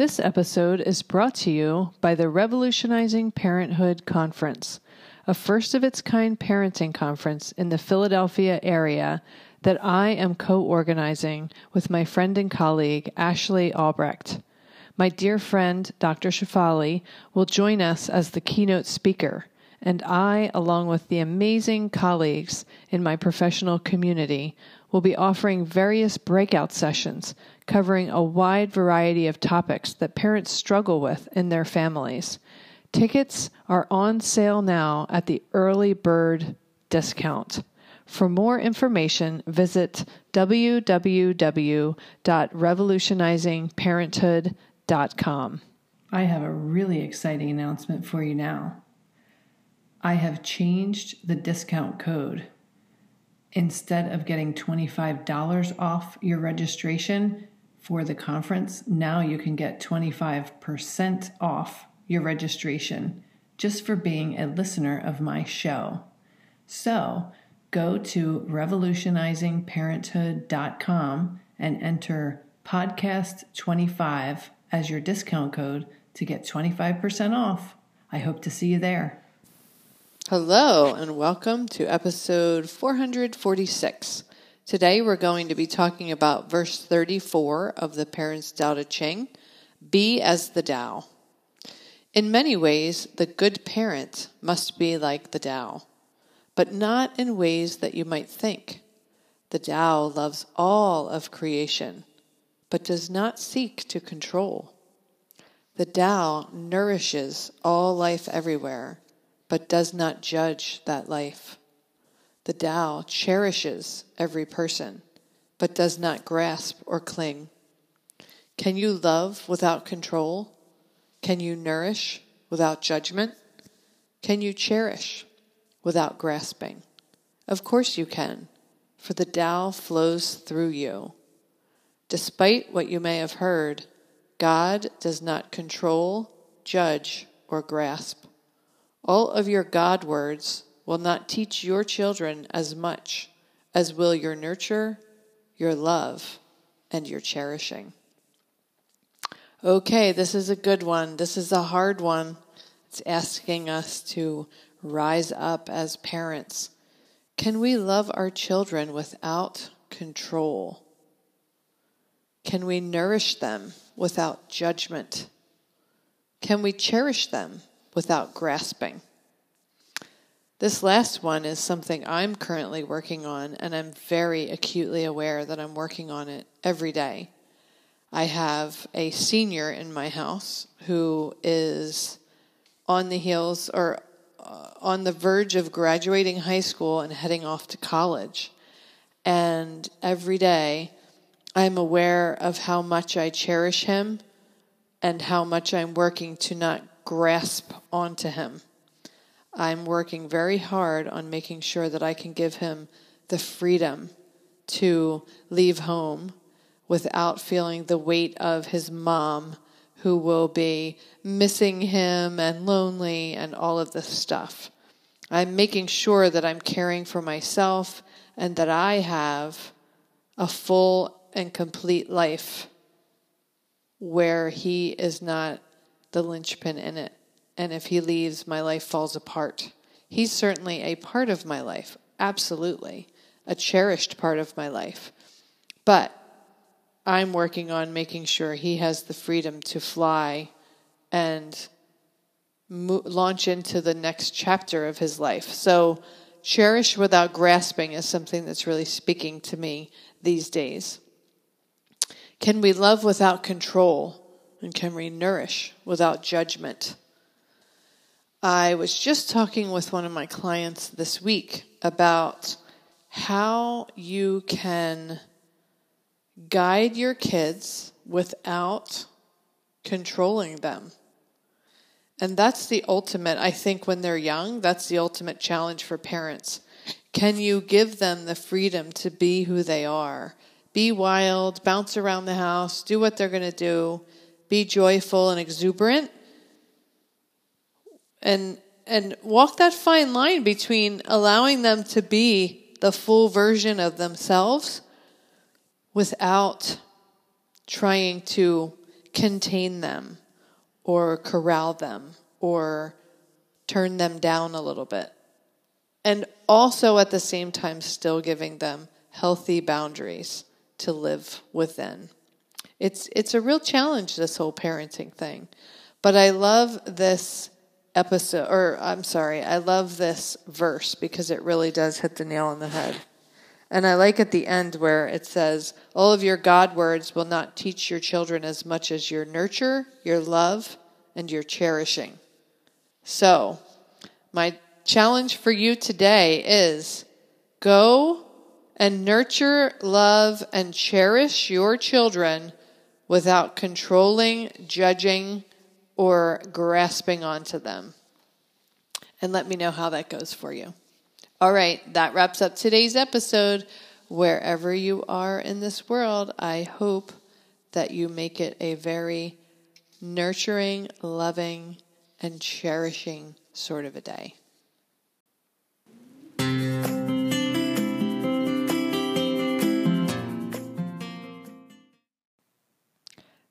This episode is brought to you by the Revolutionizing Parenthood Conference, a first of its kind parenting conference in the Philadelphia area that I am co organizing with my friend and colleague Ashley Albrecht. My dear friend, Dr. Shefali, will join us as the keynote speaker, and I, along with the amazing colleagues in my professional community, will be offering various breakout sessions covering a wide variety of topics that parents struggle with in their families. Tickets are on sale now at the early bird discount. For more information, visit www.revolutionizingparenthood.com. I have a really exciting announcement for you now. I have changed the discount code. Instead of getting $25 off your registration for the conference, now you can get 25% off your registration just for being a listener of my show. So go to revolutionizingparenthood.com and enter podcast 25 as your discount code to get 25% off. I hope to see you there. Hello, and welcome to episode 446. Today we're going to be talking about verse 34 of the Parents Tao Te Ching Be as the Tao. In many ways, the good parent must be like the Tao, but not in ways that you might think. The Tao loves all of creation, but does not seek to control. The Tao nourishes all life everywhere but does not judge that life. The Tao cherishes every person, but does not grasp or cling. Can you love without control? Can you nourish without judgment? Can you cherish without grasping? Of course you can, for the Tao flows through you. Despite what you may have heard, God does not control, judge, or grasp. All of your God words will not teach your children as much as will your nurture, your love, and your cherishing. Okay, this is a good one. This is a hard one. It's asking us to rise up as parents. Can we love our children without control? Can we nourish them without judgment? Can we cherish them without grasping. This last one is something I'm currently working on, and I'm very acutely aware that I'm working on it every day. I have a senior in my house who is on the heels or uh, on the verge of graduating high school and heading off to college. And every day I'm aware of how much I cherish him and how much I'm working to not grasp onto him. I'm working very hard on making sure that I can give him the freedom to leave home without feeling the weight of his mom, who will be missing him and lonely and all of this stuff. I'm making sure that I'm caring for myself and that I have a full and complete life where he is not the linchpin in it. And if he leaves, my life falls apart. He's certainly a part of my life, absolutely, a cherished part of my life. But I'm working on making sure he has the freedom to fly and mo- launch into the next chapter of his life. So, cherish without grasping is something that's really speaking to me these days. Can we love without control? And can we nourish without judgment? I was just talking with one of my clients this week about how you can guide your kids without controlling them. And that's the ultimate, I think, when they're young, that's the ultimate challenge for parents. Can you give them the freedom to be who they are? Be wild, bounce around the house, do what they're going to do, be joyful and exuberant. And and walk that fine line between allowing them to be the full version of themselves without trying to contain them or corral them or turn them down a little bit. And also at the same time, still giving them healthy boundaries to live within. It's, it's a real challenge, this whole parenting thing. But I love this episode, or I'm sorry, I love this verse because it really does hit the nail on the head. And I like at the end where it says, All of your God words will not teach your children as much as your nurture, your love, and your cherishing. So, my challenge for you today is go and nurture, love, and cherish your children without controlling, judging, or grasping onto them. And let me know how that goes for you. All right, that wraps up today's episode. Wherever you are in this world, I hope that you make it a very nurturing, loving, and cherishing sort of a day.